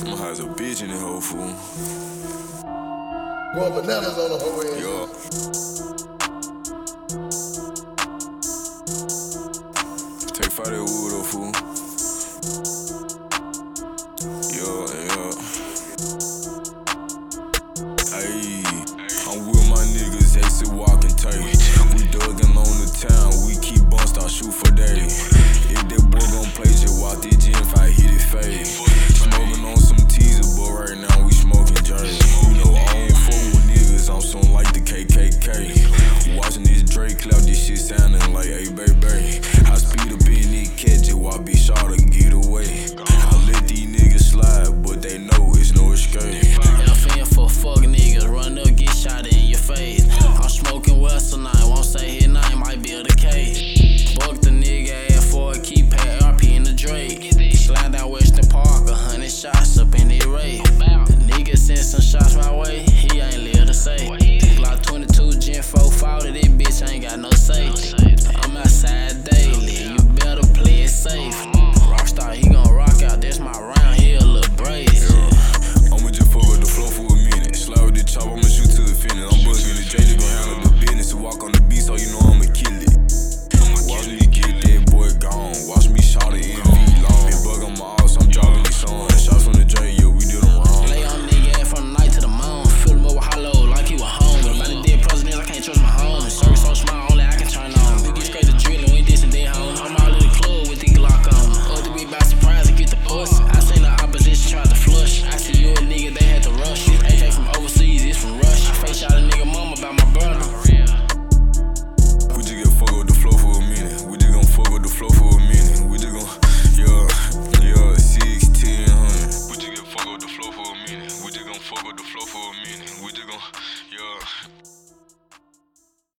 I'm a bitch in the whole fool. Going bananas on the whole way. Yo. Take five of the wood, oh fool. sounding like a baby. I speed up in it, catch it while be shot to get away. I let these niggas slide, but they know it's no escape. F in for fuck niggas, run up, get shot in your face. I'm smoking West tonight, won't say his night, might be a case. Buck the nigga ass for a keypad, RP in the Drake. Slide down Western Park, a hundred shots up in the ray. Niggas send some shots. with the flow for a minute. We just gon', yeah.